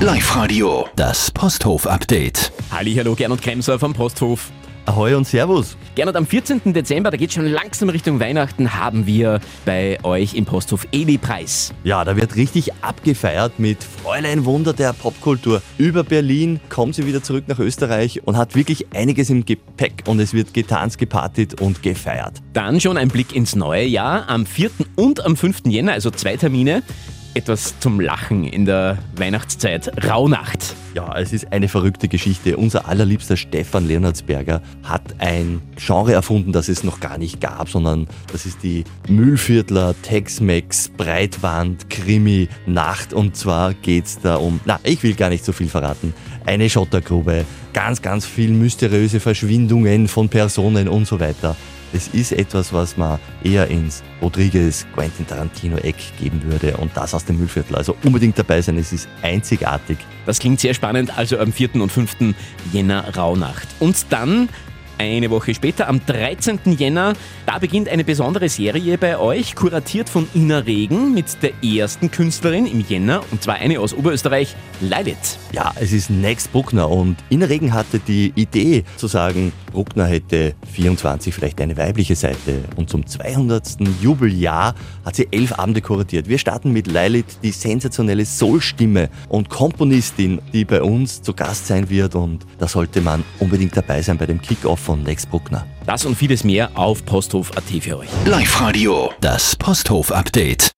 Live-Radio, das Posthof-Update. Hallo, Gernot Kremser vom Posthof. Ahoi und Servus. Gernot, am 14. Dezember, da geht schon langsam Richtung Weihnachten, haben wir bei euch im Posthof Eli-Preis. Ja, da wird richtig abgefeiert mit Fräulein Wunder der Popkultur. Über Berlin kommt sie wieder zurück nach Österreich und hat wirklich einiges im Gepäck und es wird getanzt, gepartet und gefeiert. Dann schon ein Blick ins neue Jahr am 4. und am 5. Jänner, also zwei Termine etwas zum Lachen in der Weihnachtszeit. Rauhnacht. Ja, es ist eine verrückte Geschichte. Unser allerliebster Stefan Leonardsberger hat ein Genre erfunden, das es noch gar nicht gab, sondern das ist die Mühlviertler, Tex-Mex, Breitwand, Krimi, Nacht. Und zwar geht es da um, na, ich will gar nicht so viel verraten, eine Schottergrube, ganz, ganz viel mysteriöse Verschwindungen von Personen und so weiter. Es ist etwas, was man eher ins Rodriguez, Quentin Tarantino-Eck geben würde und das aus dem Müllviertel. Also unbedingt dabei sein, es ist einzigartig. Das klingt sehr spannend, also am 4. und 5. Jänner Rauhnacht. Und dann eine Woche später, am 13. Jänner, da beginnt eine besondere Serie bei euch, kuratiert von Ina Regen mit der ersten Künstlerin im Jänner, und zwar eine aus Oberösterreich, Leilit. Ja, es ist Next Bruckner und Ina Regen hatte die Idee zu sagen, Bruckner hätte 24 vielleicht eine weibliche Seite und zum 200. Jubeljahr hat sie elf Abende kuratiert. Wir starten mit Leilit, die sensationelle Soulstimme und Komponistin, die bei uns zu Gast sein wird und da sollte man unbedingt dabei sein bei dem Kickoff von Lex Bruckner. Das und vieles mehr auf Posthof.at für euch. Live-Radio, das Posthof-Update.